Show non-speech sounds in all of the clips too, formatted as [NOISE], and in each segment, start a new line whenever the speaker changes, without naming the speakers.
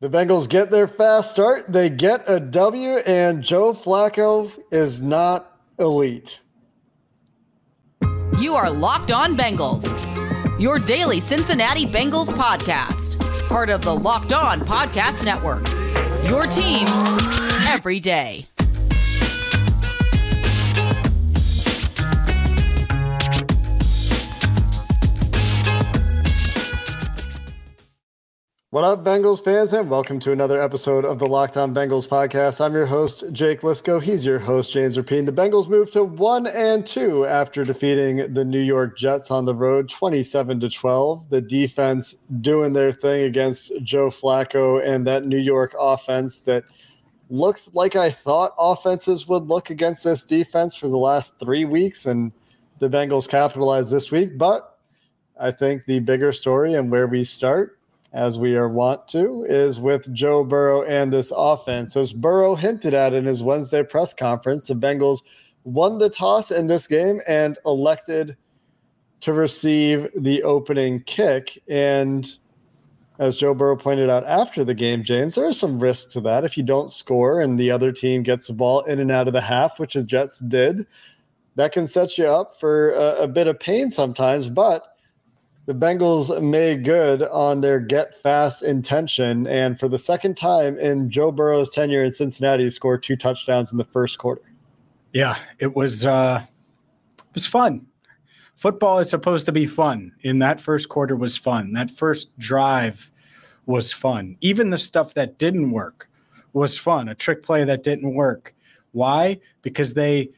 The Bengals get their fast start. They get a W, and Joe Flacco is not elite.
You are Locked On Bengals, your daily Cincinnati Bengals podcast, part of the Locked On Podcast Network. Your team every day.
What up, Bengals fans, and welcome to another episode of the Locked On Bengals podcast. I'm your host, Jake Liscow. He's your host, James Rapien. The Bengals moved to one and two after defeating the New York Jets on the road, 27 to 12. The defense doing their thing against Joe Flacco and that New York offense that looked like I thought offenses would look against this defense for the last three weeks, and the Bengals capitalized this week. But I think the bigger story and where we start as we are wont to, is with Joe Burrow and this offense. As Burrow hinted at in his Wednesday press conference, the Bengals won the toss in this game and elected to receive the opening kick. And as Joe Burrow pointed out after the game, James, there is some risk to that. If you don't score and the other team gets the ball in and out of the half, which the Jets did, that can set you up for a, a bit of pain sometimes. But the Bengals made good on their get fast intention. And for the second time in Joe Burrow's tenure in Cincinnati, scored two touchdowns in the first quarter.
Yeah, it was uh it was fun. Football is supposed to be fun. In that first quarter was fun. That first drive was fun. Even the stuff that didn't work was fun. A trick play that didn't work. Why? Because they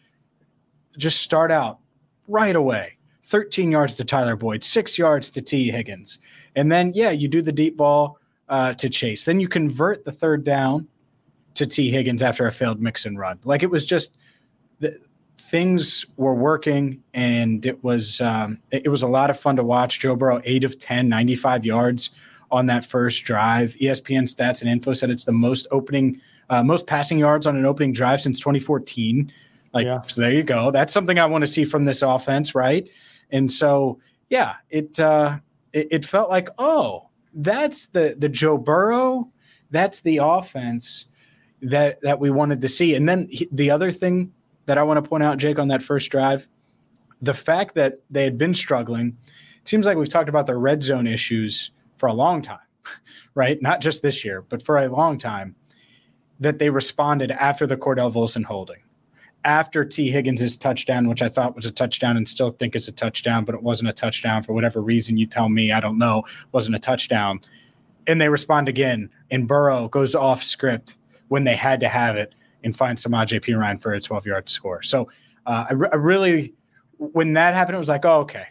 just start out right away 13 yards to Tyler Boyd, six yards to Tee Higgins. And then, yeah, you do the deep ball uh, to Chase. Then you convert the third down to Tee Higgins after a failed Mixon run. Like it was just the, things were working and it was um, it, it was a lot of fun to watch. Joe Burrow, eight of 10, 95 yards on that first drive. ESPN stats and info said it's the most opening, uh, most passing yards on an opening drive since 2014. Like, yeah. so there you go. That's something I want to see from this offense, right? And so, yeah, it uh, it, it felt like, oh, that's the the Joe Burrow, that's the offense that that we wanted to see. And then he, the other thing that I want to point out, Jake, on that first drive, the fact that they had been struggling. It seems like we've talked about the red zone issues for a long time, [LAUGHS] right? Not just this year, but for a long time. That they responded after the Cordell Volson holding after Tee Higgins' touchdown, which I thought was a touchdown and still think it's a touchdown, but it wasn't a touchdown for whatever reason you tell me, I don't know, wasn't a touchdown. And they respond again, and Burrow goes off script when they had to have it and finds Samaje Perine for a 12 yard score. So uh, I, re- I, really, when that happened, it was like, oh, okay.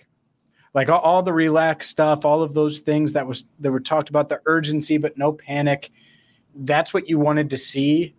Like all, all the relaxed stuff, all of those things that was that were talked about, the urgency but no panic. That's what you wanted to see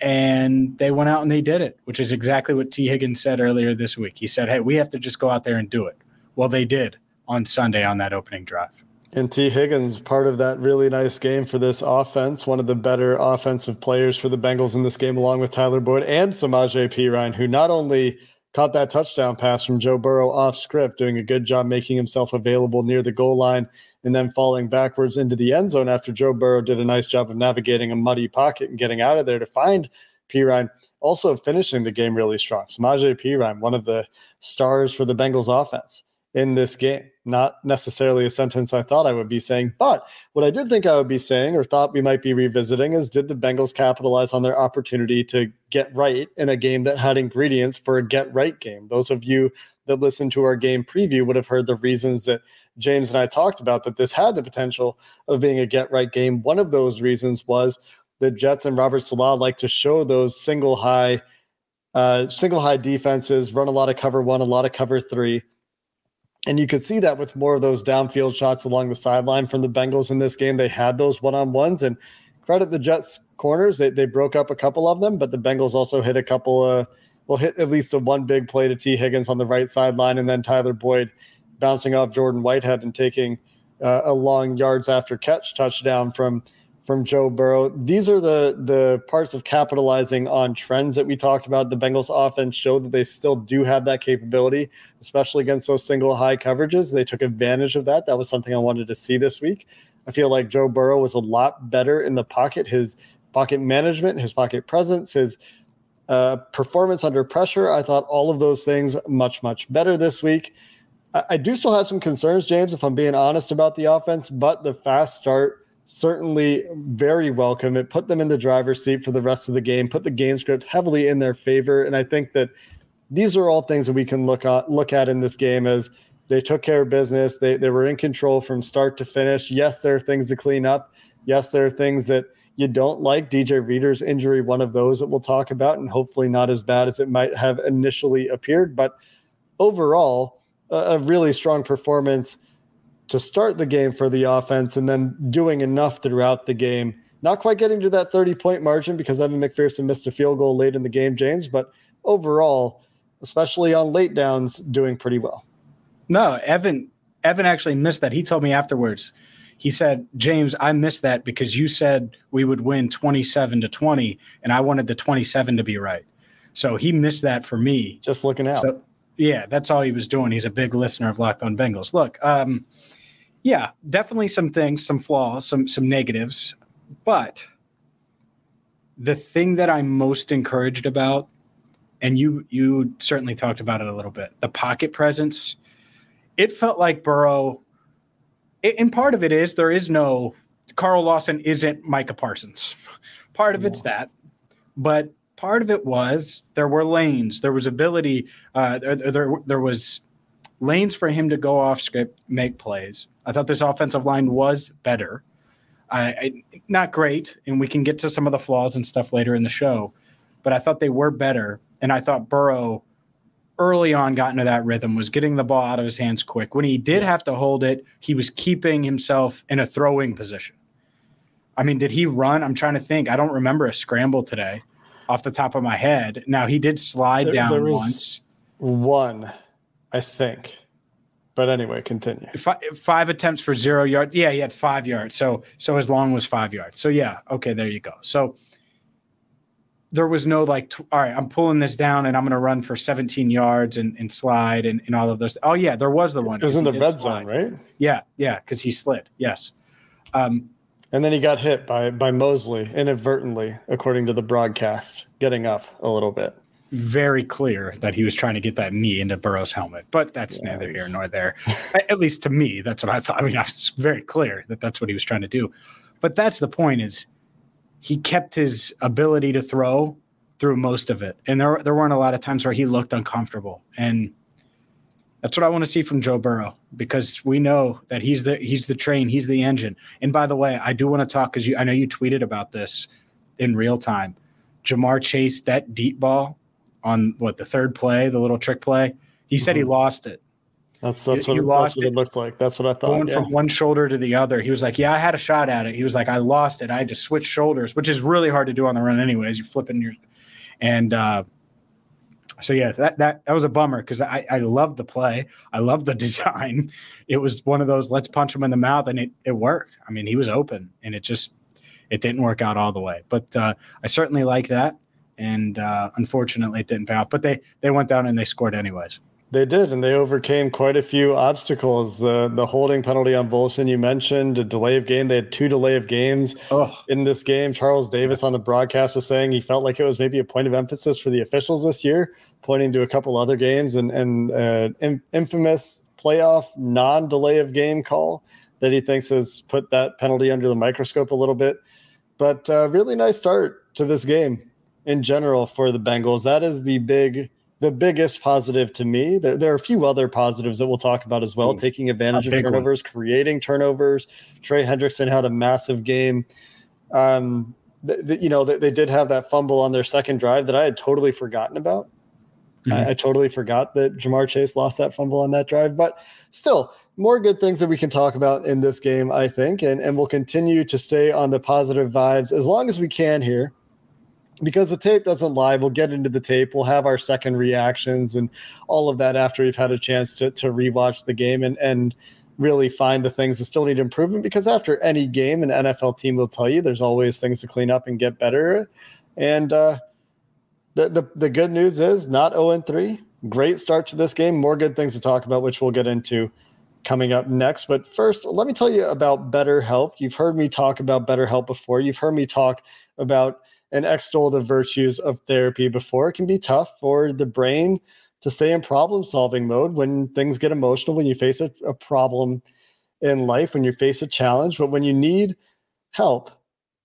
and they went out and they did it, which is exactly what Tee Higgins said earlier this week. He said, Hey, we have to just go out there and do it. Well, they did on Sunday on that opening drive.
And Tee Higgins, part of that really nice game for this offense, one of the better offensive players for the Bengals in this game, along with Tyler Boyd and Samaje Perine, who not only caught that touchdown pass from Joe Burrow off script, doing a good job making himself available near the goal line and then falling backwards into the end zone after Joe Burrow did a nice job of navigating a muddy pocket and getting out of there to find Perine. Also finishing the game really strong. Samaje Perine, one of the stars for the Bengals offense in this game. Not necessarily a sentence I thought I would be saying, but what I did think I would be saying or thought we might be revisiting is did the Bengals capitalize on their opportunity to get right in a game that had ingredients for a get right game? Those of you that listened to our game preview would have heard the reasons that James and I talked about that this had the potential of being a get right game. One of those reasons was the Jets and Robert Saleh like to show those single high, uh, single high defenses, run a lot of cover one, a lot of cover three. And you could see that with more of those downfield shots along the sideline from the Bengals in this game. They had those one on ones and credit the Jets corners. They, they broke up a couple of them, but the Bengals also hit a couple of, well, hit at least a one big play to Tee Higgins on the right sideline, and then Tyler Boyd bouncing off Jordan Whitehead and taking uh, a long yards after catch touchdown from from Joe Burrow. These are the the parts of capitalizing on trends that we talked about. The Bengals offense showed that they still do have that capability, especially against those single high coverages. They took advantage of that. That was something I wanted to see this week. I feel like Joe Burrow was a lot better in the pocket. His pocket management, his pocket presence, his uh, performance under pressure. I thought all of those things much, much better this week. I, I do still have some concerns, James, if I'm being honest about the offense, but the fast start certainly very welcome. It put them in the driver's seat for the rest of the game, put the game script heavily in their favor. And I think that these are all things that we can look at look at in this game as they took care of business. They they were in control from start to finish. Yes, there are things to clean up. Yes, there are things that you don't like. DJ Reader's injury, one of those that we'll talk about, and hopefully not as bad as it might have initially appeared. But overall, a, a really strong performance to start the game for the offense and then doing enough throughout the game. Not quite getting to that 30 point margin because Evan McPherson missed a field goal late in the game, James, but overall, especially on late downs, doing pretty well.
No, Evan Evan actually missed that. He told me afterwards. He said, "James, I missed that because you said we would win 27 to 20 and I wanted the 27 to be right." So he missed that for me.
Just looking out.
So, yeah, that's all he was doing. He's a big listener of Locked On Bengals. Look, um, yeah, definitely some things, some flaws, some some negatives, but the thing that I'm most encouraged about, and you you certainly talked about it a little bit, the pocket presence. It felt like Burrow, and part of it is there is no Carl Lawson isn't Micah Parsons. Part of it's that, but part of it was there were lanes, there was ability, uh, there, there there was lanes for him to go off script, make plays. I thought this offensive line was better. I, I, not great, and we can get to some of the flaws and stuff later in the show, but I thought they were better. And I thought Burrow early on got into that rhythm, was getting the ball out of his hands quick. When he did have to hold it, he was keeping himself in a throwing position. I mean, did he run? I'm trying to think. I don't remember a scramble today off the top of my head. Now he did slide
There-
down
there
once.
One, I think. But anyway, continue.
Fi- five attempts for zero yards. Yeah, he had five yards. So so his long was five yards. So yeah, okay, there you go. So there was no like, t- all right, I'm pulling this down and I'm going to run for 17 yards and, and slide and, and all of those. Oh yeah, there was the one.
It was in the red
slide.
zone, right?
Yeah, yeah, because he slid. Yes. Um,
And then he got hit by by Mosley inadvertently, according to the broadcast, getting up a little bit.
Very clear that he was trying to get that knee into Burrow's helmet, but that's
Yeah,
neither here nor there. At least to me, that's what I thought. I mean, [LAUGHS] it's very clear that that's what he was trying to do. But that's the point: is he kept his ability to throw through most of it, and there there weren't a lot of times where he looked uncomfortable, and that's what I want to see from Joe Burrow because we know that he's the he's the train, he's the engine. And by the way, I do want to talk because you I know you tweeted about this in real time. Ja'Marr Chase that deep ball on what the third play, the little trick play. He said he
Mhm.
lost it.
That's that's
You-
what,
lost
that's what
it.
it looked like. That's what I thought.
Going
yeah.
from one shoulder to the other. He was like, Yeah, I had a shot at it. He was like, I lost it. I had to switch shoulders, which is really hard to do on the run anyways. You're flipping your and uh so yeah, that that that was a bummer because I I loved the play. I loved the [LAUGHS] design. It was one of those let's punch him in the mouth, and it it worked. I mean, he was open, and it just it didn't work out all the way. But uh, I certainly like that, and uh, unfortunately, it didn't pay off. But they they went down and they scored anyways.
They did, and they overcame quite a few obstacles. The the holding penalty on Volson you mentioned, a delay of game. They had two delay of games
Oh,
in this game. Charles Davis on the broadcast was saying he felt like it was maybe a point of emphasis for the officials this year, pointing to a couple other games and and uh, in, infamous playoff non-delay of game call that he thinks has put that penalty under the microscope a little bit. But uh, really nice start to this game in general for the Bengals. That is the big the biggest positive to me. There, there are a few other positives that we'll talk about as well.
Ooh,
taking advantage of
big one.
turnovers, creating turnovers. Trey Hendrickson had a massive game. Um, th- th- you know, they, they did have that fumble on their second drive that I had totally forgotten about. Mm-hmm. I, I, totally forgot that Ja'Marr Chase lost that fumble on that drive, but still, more good things that we can talk about in this game, I think, and, and we'll continue to stay on the positive vibes as long as we can here. Because the tape doesn't lie, we'll get into the tape. We'll have our second reactions and all of that after we've had a chance to to rewatch the game and and really find the things that still need improvement. Because after any game, an NFL team will tell you there's always things to clean up and get better. And uh, the, the the good news is not 0 and 3. Great start to this game. More good things to talk about, which we'll get into coming up next. But first, let me tell you about BetterHelp. You've heard me talk about BetterHelp before. You've heard me talk about and extol the virtues of therapy before. It can be tough for the brain to stay in problem solving mode when things get emotional, when you face a, a problem in life, when you face a challenge. But when you need help,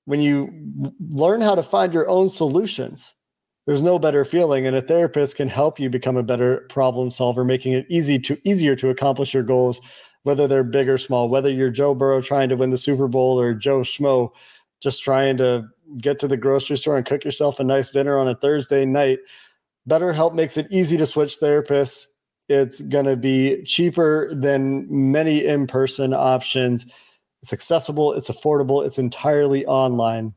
when you learn how to find your own solutions, there's no better feeling and a therapist can help you become a better problem solver making it easy to easier to accomplish your goals whether they're big or small whether you're joe burrow trying to win the super bowl or joe schmo just trying to get to the grocery store and cook yourself a nice dinner on a thursday night betterhelp makes it easy to switch therapists it's going to be cheaper than many in-person options it's accessible it's affordable it's entirely online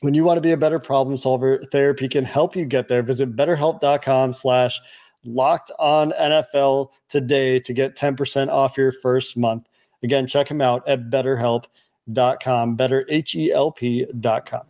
when you want to be a better problem solver, therapy can help you get there. Visit betterhelp.com slash locked on NFL today to get 10% off your first month. Again, check them out at betterhelp.com, better H-E-L-P.com.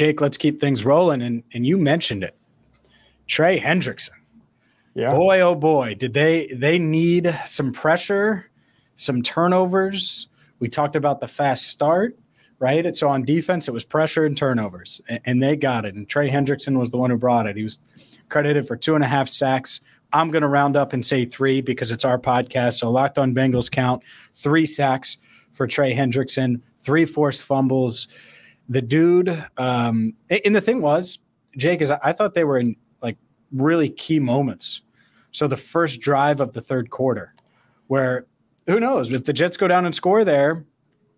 Jake, let's keep things rolling. And and you mentioned it, Trey Hendrickson. Yeah. Boy, oh boy, did they they need some pressure, some turnovers. We talked about the fast start, right? So on defense, it was pressure and turnovers, and, and they got it. And Trey Hendrickson was the one who brought it. He was credited for two and a half sacks. I'm going to round up and say three because it's our podcast. So locked on Bengals count three sacks for Trey Hendrickson, three forced fumbles the dude um and the thing was jake is i thought they were in like really key moments. So the first drive of the third quarter where who knows if the jets go down and score there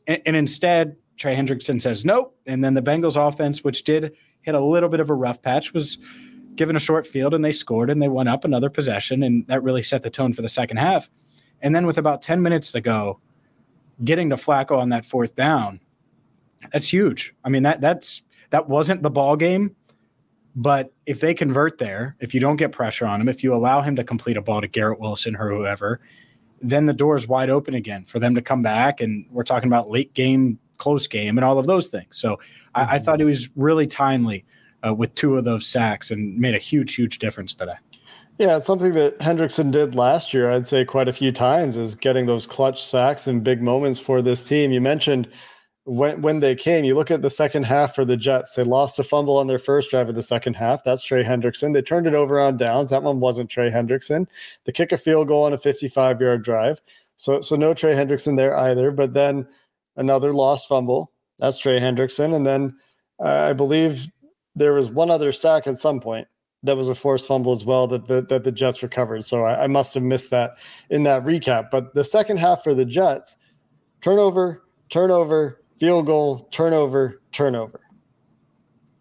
and, and instead trey hendrickson says nope and then the bengals offense which did hit a little bit of a rough patch was given a short field and they scored and they went up another possession and that really set the tone for the second half. And then with about 10 minutes to go getting to flacco on that fourth down that's huge. I mean that that's that wasn't the ball game, but if they convert there, if you don't get pressure on him, if you allow him to complete a ball to Garrett Wilson or whoever, then the door is wide open again for them to come back. And we're talking about late game, close game, and all of those things. So mm-hmm. I, I, mm-hmm. thought he was really timely uh, with two of those sacks and made a huge, huge difference today.
Yeah, it's something that Hendrickson did last year, I'd say quite a few times, is getting those clutch sacks and big moments for this team. You mentioned when when they came, you look at the second half for the Jets. They lost a fumble on their first drive of the second half. That's Trey Hendrickson. They turned it over on downs. That one wasn't Trey Hendrickson. They kick a field goal on a 55 yard drive. So so no Trey Hendrickson there either. But then another lost fumble. That's Trey Hendrickson. And then uh, I believe there was one other sack at some point that was a forced fumble as well that the, that the Jets recovered. So I, I must have missed that in that recap. But the second half for the Jets, turnover, turnover, field goal, turnover, turnover.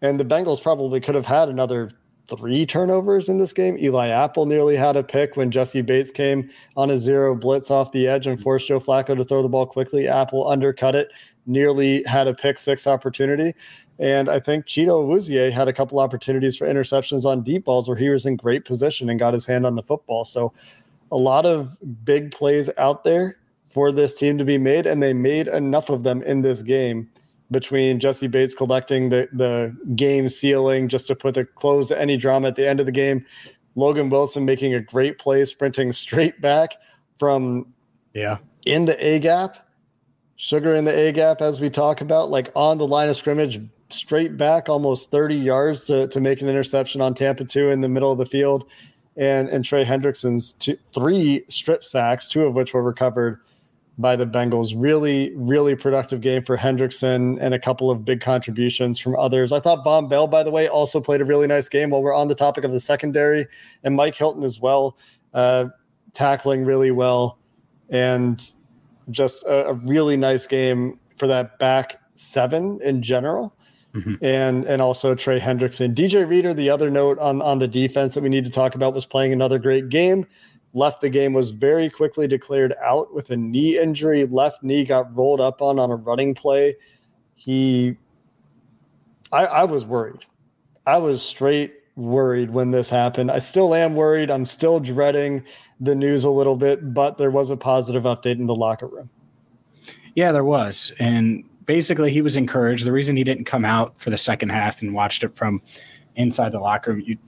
And the Bengals probably could have had another three turnovers in this game. Eli Apple nearly had a pick when Jessie Bates came on a zero blitz off the edge and forced Joe Flacco to throw the ball quickly. Apple undercut it, nearly had a pick six opportunity. And I think Chido Awuzie had a couple opportunities for interceptions on deep balls where he was in great position and got his hand on the football. So a lot of big plays out there for this team to be made, and they made enough of them in this game between Jessie Bates collecting the, the game sealing just to put a close to any drama at the end of the game. Logan Wilson making a great play, sprinting straight back from
yeah
in the A gap, sugar in the A gap as we talk about, like on the line of scrimmage, straight back almost 30 yards to, to make an interception on Tampa 2 in the middle of the field. And, and Trey Hendrickson's two, three strip sacks, two of which were recovered by the Bengals. Really, really productive game for Hendrickson and a couple of big contributions from others. I thought Vonn Bell, by the way, also played a really nice game while we're on the topic of the secondary, and Mike Hilton as well, uh, tackling really well. And just a, a, really nice game for that back seven in general. Mm-hmm. And and also Trey Hendrickson. DJ Reader, the other note on, on the defense that we need to talk about was playing another great game left the game, was very quickly declared out with a knee injury. Left knee got rolled up on on a running play. He, I, I was worried. I was straight worried when this happened. I still am worried. I'm still dreading the news a little bit, but there was a positive update in the locker room.
Yeah, there was. And basically, he was encouraged. The reason he didn't come out for the second half and watched it from inside the locker room, you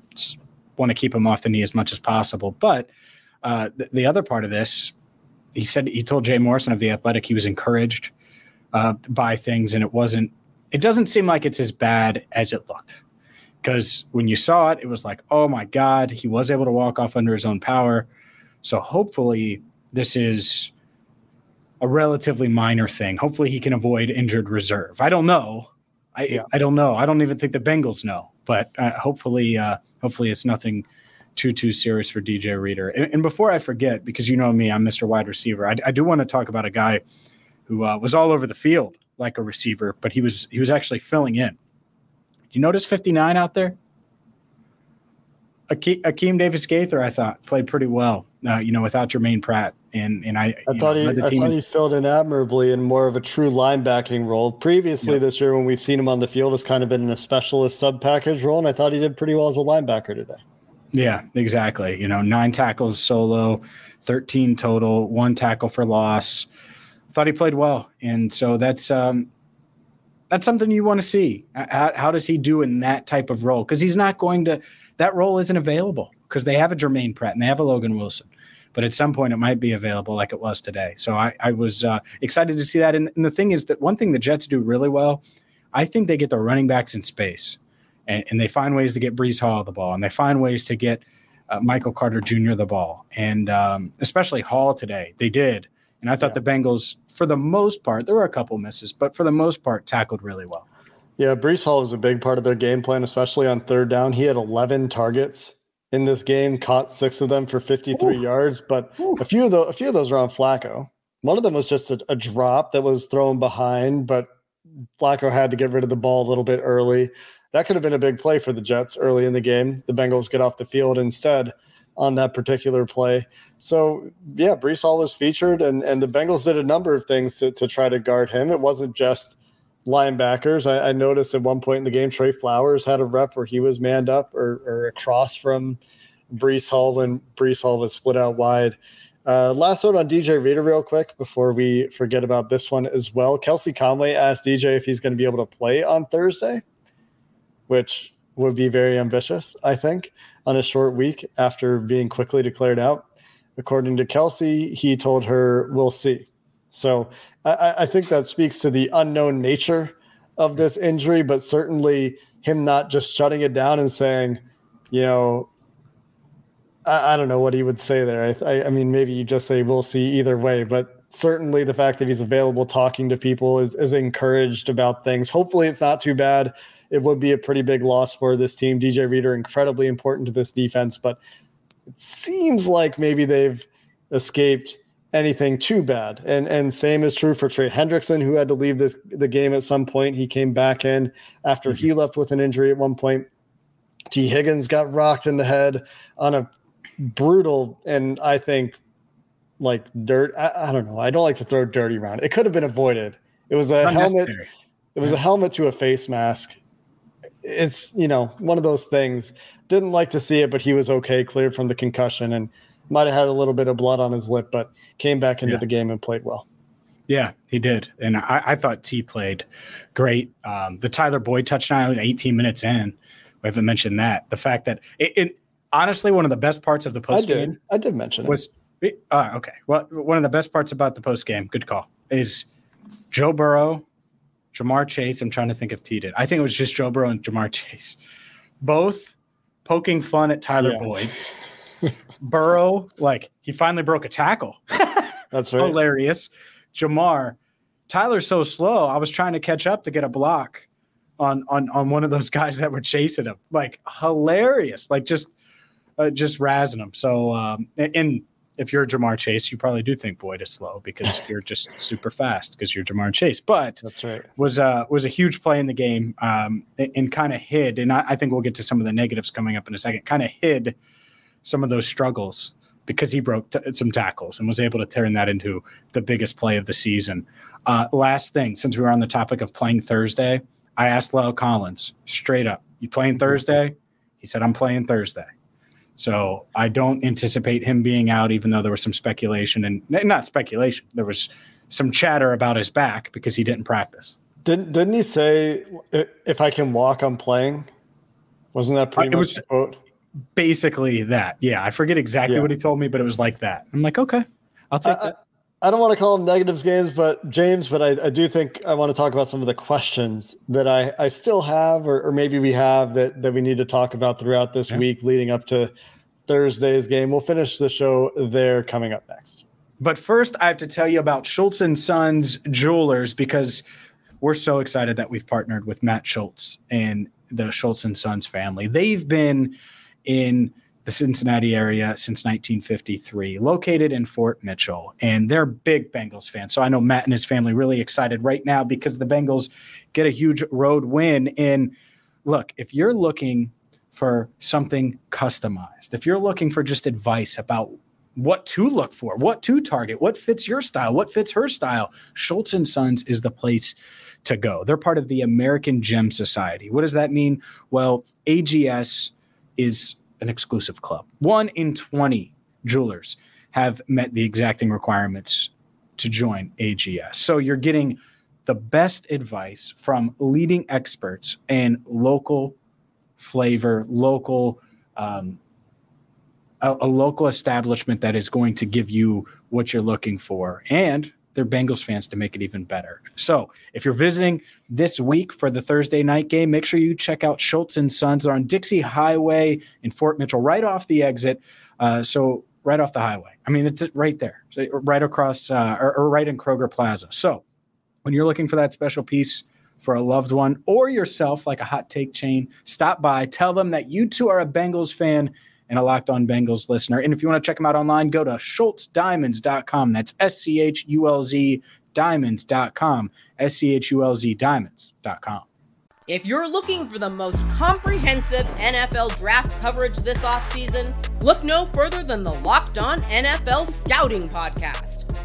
want to keep him off the knee as much as possible. But uh, the, the, other part of this, he said he told Jay Morrison of the Athletic he was encouraged uh, by things, and it wasn't. It doesn't seem like it's as bad as it looked, because when you saw it, it was like, oh my god, he was able to walk off under his own power. So hopefully, this is a relatively minor thing. Hopefully, he can avoid injured reserve. I don't know. I yeah. I don't know. I don't even think the Bengals know, but uh, hopefully, uh, hopefully, it's nothing too too serious for DJ Reader. And, and, before I forget, because you know me, I'm Mr. Wide Receiver. I, I do want to talk about a guy who uh, was all over the field like a receiver, but he was he was actually filling in. Do you notice 59 out there? Akeem Davis Gaither, I thought played pretty well. Uh, you know, without Jermaine Pratt, and and I,
I thought know, he, I thought he filled in admirably in more of a true linebacking role. Previously this year, when we've seen him on the field, has kind of been in a specialist sub package role, and I thought he did pretty well as a linebacker today.
Yeah, exactly. You know, nine tackles solo, 13 total, one tackle for loss. Thought he played well. And so that's um that's something you want to see. How, how does he do in that type of role? Because he's not going to that role isn't available because they have a Jermaine Pratt and they have a Logan Wilson. But at some point it might be available like it was today. So I, I was uh, excited to see that. And, and the thing is that one thing the Jets do really well, I think they get their running backs in space and, and, they find ways to get Breece Hall the ball, and they find ways to get uh, Michael Carter Jr. the ball, and um, especially Hall today. They did, and I thought yeah. the Bengals, for the most part, there were a couple misses, but for the most part, tackled really well.
Yeah, Breece Hall was a big part of their game plan, especially on third down. He had 11 targets in this game, caught six of them for 53 Ooh. yards, but Ooh. a few of the a few of those were on Flacco. One of them was just a, a drop that was thrown behind, but Flacco had to get rid of the ball a little bit early that could have been a big play for the Jets early in the game. The Bengals get off the field instead on that particular play. So yeah, Breece Hall was featured, and and the Bengals did a number of things to to try to guard him. It wasn't just linebackers. I, I noticed at one point in the game, Trey Flowers had a rep where he was manned up or, or across from Breece Hall when Breece Hall was split out wide. Uh, last note on DJ Reader, real quick, before we forget about this one as well. Kelsey Conway asked DJ if he's going to be able to play on Thursday which would be very ambitious, I think, on a short week after being quickly declared out. According to Kelsey, he told her, We'll see. So I, I think that speaks to the unknown nature of this injury, but certainly him not just shutting it down and saying, you know, I, I don't know what he would say there. I, I, I mean, maybe you just say we'll see either way, but certainly the fact that he's available talking to people is, is encouraged about things. Hopefully it's not too bad it would be a pretty big loss for this team. DJ Reader, incredibly important to this defense, but it seems like maybe they've escaped anything too bad. And and same is true for Trey Hendrickson, who had to leave this the game at some point. He came back in after mm-hmm. he left with an injury at one point. Tee Higgins got rocked in the head on a brutal and I think like dirt. I, I don't know. I don't like to throw dirty around. It could have been avoided. It was a helmet. It was a helmet to a face mask it's you know one of those things. Didn't like to see it, but he was okay, cleared from the concussion, and might have had a little bit of blood on his lip, but came back into yeah. the game and played well.
Yeah, he did, and I, I thought T played great. Um, the Tyler Boyd touchdown, 18 minutes in, we haven't mentioned that. The fact that it, it honestly one of the best parts of the post game.
I did. I did mention
was, it. Uh, okay. Well, one of the best parts about the post game, good call, is Joe Burrow Ja'Marr Chase. I'm trying to think if T did. I think it was just Joe Burrow and Ja'Marr Chase, both poking fun at Tyler
Yeah.
Boyd. Burrow, like he finally broke a tackle. [LAUGHS]
That's right.
Hilarious. Ja'Marr, Tyler's so slow. I was trying to catch up to get a block on on on one of those guys that were chasing him. Like hilarious. Like just uh, just razzing him. So um and if you're Ja'Marr Chase, you probably do think Boyd is slow because [LAUGHS] you're just super fast because you're Ja'Marr Chase. But
That's right.
was uh was a huge play in the game um and, and kind of hid and I, I think we'll get to some of the negatives coming up in a second kind of hid some of those struggles because he broke t- some tackles and was able to turn that into the biggest play of the season uh last thing since we were on the topic of playing thursday i asked La'el Collins straight up you playing thursday he said i'm playing thursday so i don't anticipate him being out even though there was some speculation and not speculation there was some chatter about his back because he didn't practice
Didn't didn't he say if I can walk, I'm playing? Wasn't that pretty
Uh, it
much
was-
the quote?
basically that. Yeah, I forget exactly
Yeah.
what he told me, but it was like that. I'm like, okay, I'll take
I,
that.
I don't want to call them negatives games, but James, but I, I do think I want to talk about some of the questions that I, I still have, or, or maybe we have that, that we need to talk about throughout this
Yeah.
week leading up to Thursday's game. We'll finish the show there coming up next.
But first, I have to tell you about Schultz and Sons Jewelers because we're so excited that we've partnered with Matt Schultz and the Schultz and Sons family. They've been in the Cincinnati area since 1953, located in Fort Mitchell, and they're big Bengals fans. So I know Matt and his family really excited right now because the Bengals get a huge road win. And look, if you're looking for something customized, if you're looking for just advice about what to look for, what to target, what fits your style, what fits her style, Schultz and Sons is the place to go. They're part of the American Gem Society. What does that mean? Well, AGS is an exclusive club. One in 20 jewelers have met the exacting requirements to join AGS. So you're getting the best advice from leading experts and local flavor, local um, a, a local establishment that is going to give you what you're looking for and they're Bengals fans to make it even better. So, if you're visiting this week for the Thursday night game, make sure you check out Schultz and Sons. They're on Dixie Highway in Fort Mitchell, right off the exit. Uh, so, right off the highway. I mean, it's right there, so right across, uh, or, or right in Kroger Plaza. So, when you're looking for that special piece for a loved one or yourself, like a hot take chain, stop by, tell them that you too are a Bengals fan and a Locked On Bengals listener. And if you want to check them out online, go to schultzdiamonds.com. That's S C H U L Z diamonds.com. S C H U L Z diamonds.com.
If you're looking for the most comprehensive NFL draft coverage this offseason, look no further than the Locked On NFL Scouting Podcast.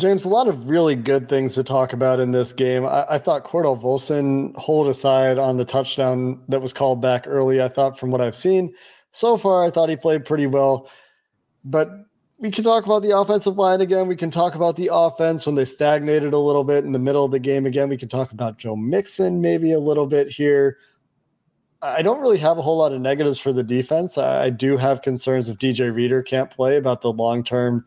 James, a lot of really good things to talk about in this game. I, I thought Cordell Volson hold aside on the touchdown that was called back early. I thought from what I've seen so far, I thought he played pretty well. But we can talk about the offensive line again. We can talk about the offense when they stagnated a little bit in the middle of the game again. We can talk about Joe Mixon maybe a little bit here. I don't really have a whole lot of negatives for the defense. I, do have concerns if DJ Reader can't play about the long term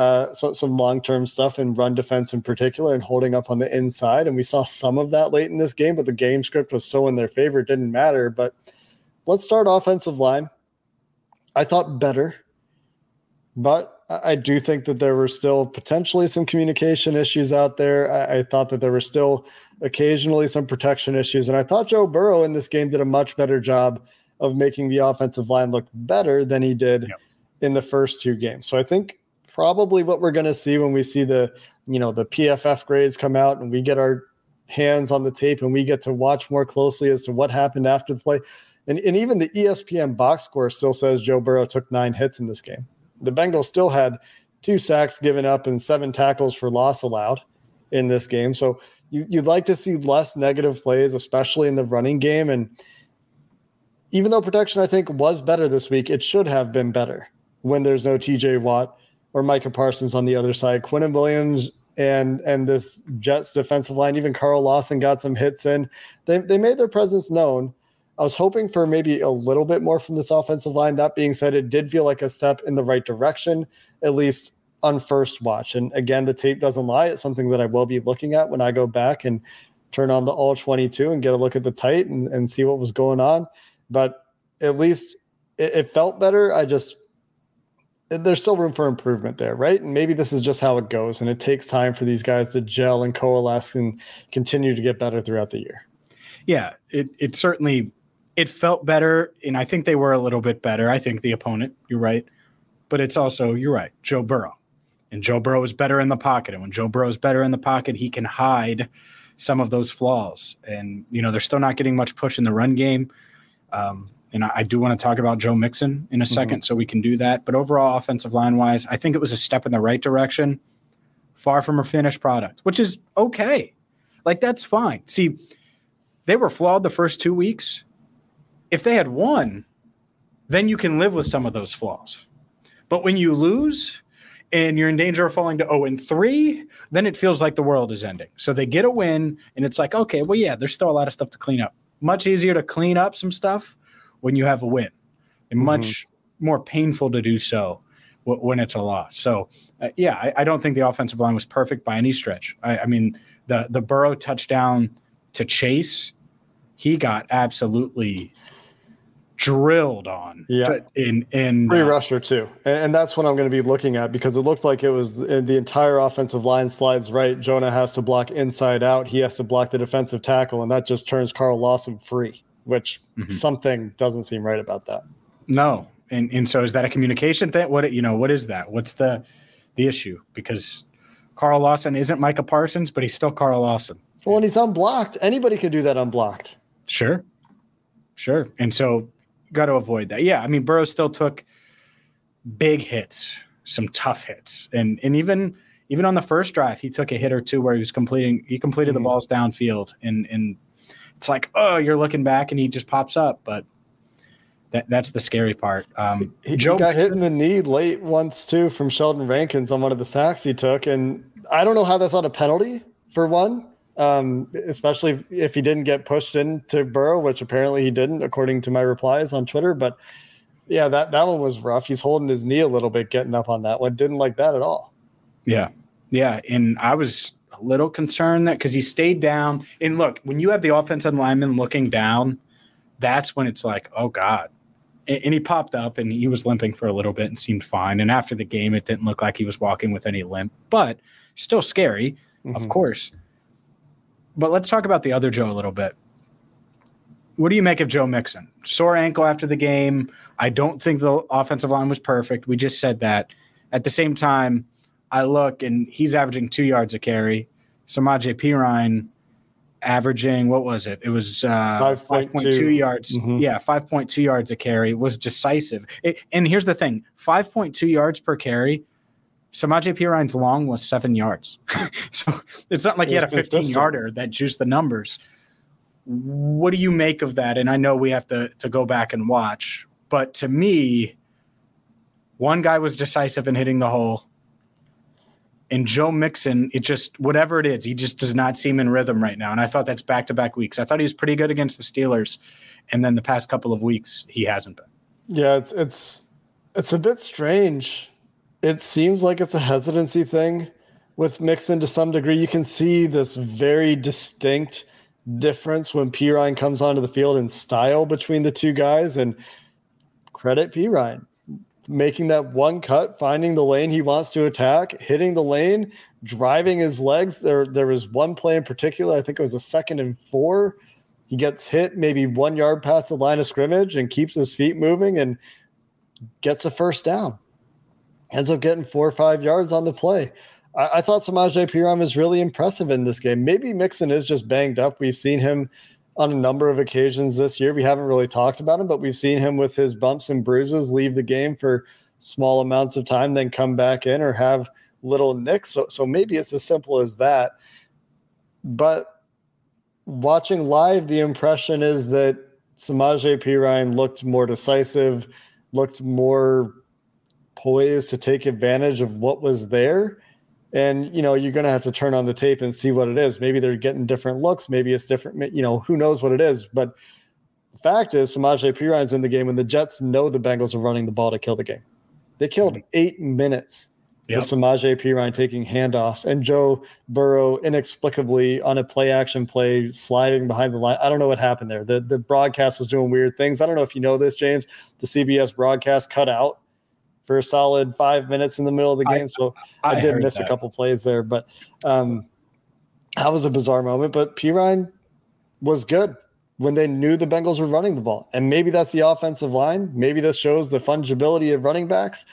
uh, so, some long term stuff in run defense in particular and holding up on the inside. And we saw some of that late in this game, but the game script was so in their favor, it didn't matter. But let's start offensive line. I thought better, but I do think that there were still potentially some communication issues out there. I, I thought that there were still occasionally some protection issues. And I thought Joe Burrow in this game did a much better job of making the offensive line look better than he did
Yep.
in the first two games. So I think probably what we're going to see when we see the you know the PFF grades come out and we get our hands on the tape and we get to watch more closely as to what happened after the play. And, and even the ESPN box score still says Joe Burrow took nine hits in this game. The Bengals still had two sacks given up and seven tackles for loss allowed in this game. So you, you'd like to see less negative plays, especially in the running game. And even though protection, I think, was better this week, it should have been better when there's no TJ Watt or Micah Parsons on the other side. Quinnen Williams and and this Jets defensive line, even Carl Lawson got some hits in. They they made their presence known. I was hoping for maybe a little bit more from this offensive line. That being said, it did feel like a step in the right direction, at least on first watch. And again, the tape doesn't lie. It's something that I will be looking at when I go back and turn on the all 22 and get a look at the tight and, and see what was going on. But at least it, it felt better. I just there's still room for improvement there, right? And maybe this is just how it goes, and it takes time for these guys to gel and coalesce and continue to get better throughout the year.
Yeah, it it certainly it felt better, and I think they were a little bit better. I think the opponent, you're right, but it's also you're right, Joe Burrow, and Joe Burrow is better in the pocket, and when Joe Burrow is better in the pocket, he can hide some of those flaws, and you know they're still not getting much push in the run game. Um, and I, I do want to talk about Joe Mixon in a 2nd mm-hmm. so we can do that. But overall, offensive line wise, I think it was a step in the right direction, far from a finished product, which is okay. Like, that's fine. See, they were flawed the first two weeks. If they had won, then you can live with some of those flaws. But when you lose and you're in danger of falling to 0 and 3, then it feels like the world is ending. So they get a win, and it's like, okay, well, yeah, there's still a lot of stuff to clean up. Much easier to clean up some stuff when you have a win, and mm-hmm. much more painful to do so when it's a loss. So, uh, yeah, I, I, don't think the offensive line was perfect by any stretch. I, I mean, the the Burrow touchdown to Chase, he got absolutely drilled on.
Yeah.
To, in in
free uh, rusher too, and, and, that's what I'm going to be looking at because it looked like it was the entire offensive line slides right. Jonah has to block inside out. He has to block the defensive tackle, and that just turns Carl Lawson free which mm-hmm. something doesn't seem right about that.
No. And and so is that a communication thing? What you know, what is that? What's the the issue? Because Carl Lawson isn't Micah Parsons, but he's still Carl Lawson.
Well, and he's unblocked. Anybody could do that unblocked.
Sure. Sure. And so got to avoid that. Yeah. I mean, Burrow still took big hits, some tough hits. And and even even on the first drive, he took a hit or two where he was completing he completed mm-hmm. the balls downfield and and it's like, oh, you're looking back and he just pops up. But that that's the scary part. Um,
he, Joe got hit in the knee late once too from Sheldon Rankins on one of the sacks he took, and I don't know how that's not a penalty for one. Um, especially if he didn't get pushed into Burrow, which apparently he didn't, according to my replies on Twitter. But yeah, that that one was rough. He's holding his knee a little bit, getting up on that one. Didn't like that at all.
Yeah, yeah, and I was little concerned that because he stayed down. And look, when you have the offensive lineman looking down, that's when it's like, oh God. And, and he popped up and he was limping for a little bit and seemed fine. And after the game, it didn't look like he was walking with any limp, but still scary, mm-hmm. of course. But let's talk about the other Joe a little bit. What do you make of Joe Mixon? Sore ankle after the game. I don't think the offensive line was perfect. We just said that. At the same time, I look and he's averaging two yards a carry. Samaje Perine averaging what was it? It was uh, 5.2 yards. Mm-hmm. Yeah, 5.2 yards a carry was decisive. It, and here's the thing 5.2 yards per carry. Samaje Perine's long was seven yards. [LAUGHS] so it's not like he had a 15 yarder that juiced the numbers. What do you make of that? And I know we have to, to go back and watch, but to me, one guy was decisive in hitting the hole and Joe Mixon, it just whatever it is, he just does not seem in rhythm right now. And I thought that's back to back weeks. I thought he was pretty good against the Steelers, and then the past couple of weeks he hasn't been.
Yeah, it's it's it's a bit strange. It seems like it's a hesitancy thing with Mixon to some degree. You can see this very distinct difference when Perine comes onto the field in style between the two guys. And credit Perine making that one cut, finding the lane he wants to attack, hitting the lane, driving his legs. There, there was one play in particular. I think it was a second and four. He gets hit maybe one yard past the line of scrimmage and keeps his feet moving and gets a first down. Ends up getting four or five yards on the play. I, I thought Samaje Perine was really impressive in this game. Maybe Mixon is just banged up. We've seen him on a number of occasions this year. We haven't really talked about him, but we've seen him with his bumps and bruises leave the game for small amounts of time, then come back in or have little nicks. So, so maybe it's as simple as that. but watching live, the impression is that Samaje Perine looked more decisive, looked more poised to take advantage of what was there. And you know, you're gonna have to turn on the tape and see what it is. Maybe they're getting different looks, maybe it's different, you know, who knows what it is. But the fact is Samaje Perine's in the game when the Jets know the Bengals are running the ball to kill the game. They killed mm-hmm. eight minutes yep. with Samaje Perine taking handoffs and Joe Burrow inexplicably on a play action play sliding behind the line. I don't know what happened there. The the broadcast was doing weird things. I don't know if you know this, James. The CBS broadcast cut out for a solid five minutes in the middle of the game. So I, I, I did miss that. a couple plays there, but um, that was a bizarre moment. But Perine was good when they knew the Bengals were running the ball. And maybe that's the offensive line. Maybe this shows the fungibility of running backs,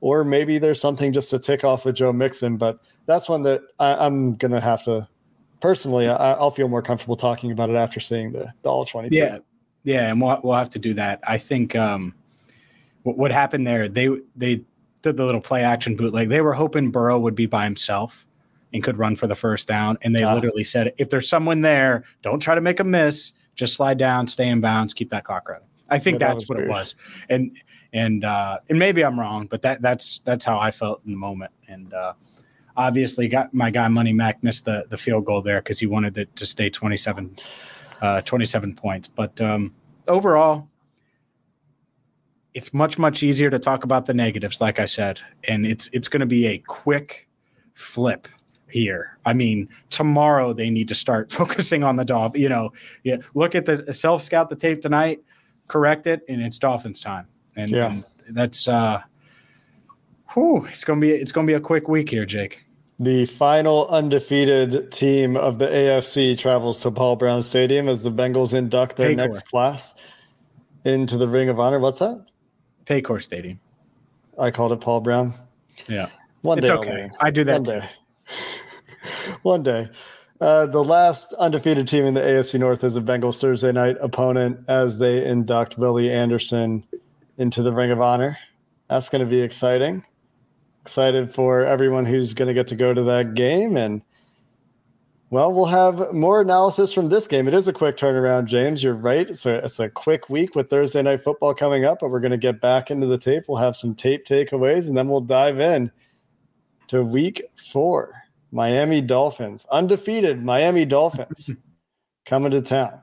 or maybe there's something just to tick off with Joe Mixon. But that's one that I, am going to have to personally, I, will feel more comfortable talking about it after seeing the, the all 22.
Yeah. Yeah. And we'll, we'll have to do that. I think, um, what, what happened there? They they did the little play action bootleg. They were hoping Burrow would be by himself and could run for the first down. And they literally said, if there's someone there, don't try to make a miss. Just slide down, stay in bounds, keep that clock running. I think yeah, that's that what weird. it was. And and uh, and maybe I'm wrong, but that that's that's how I felt in the moment. And uh, obviously, got my guy Money Mac missed the the field goal there because he wanted it to stay 27, uh, 27 points. But um, overall, it's much much easier to talk about the negatives like i said and it's it's going to be a quick flip here i mean tomorrow they need to start [LAUGHS] focusing on the dolph you know yeah look at the self scout the tape tonight correct it and it's dolphins time and, yeah. and that's uh whew, it's gonna be it's gonna be a quick week here jake
the final undefeated team of the AFC travels to Paul Brown Stadium as the Bengals induct their Paycor. next class into the Ring of Honor. What's that?
Paycor Stadium.
I called it Paul Brown.
Yeah. One it's day. okay. I do that
One day. [LAUGHS] One day. Uh, the last undefeated team in the AFC North is a Bengals Thursday night opponent as they induct Willie Anderson into the Ring of Honor. That's going to be exciting. Excited for everyone who's going to get to go to that game and well, we'll have more analysis from this game. It is a quick turnaround, James. You're right. It's a, it's a quick week with Thursday night football coming up, but we're going to get back into the tape. We'll have some tape takeaways, and then we'll dive in to week four. Miami Dolphins, undefeated Miami Dolphins [LAUGHS] coming to town.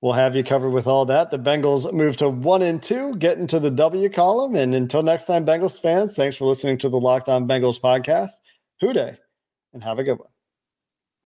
We'll have you covered with all that. The Bengals move to one and two, get into the W column. And until next time, Bengals fans, thanks for listening to the Locked On Bengals podcast. Who Dey, and have a good one.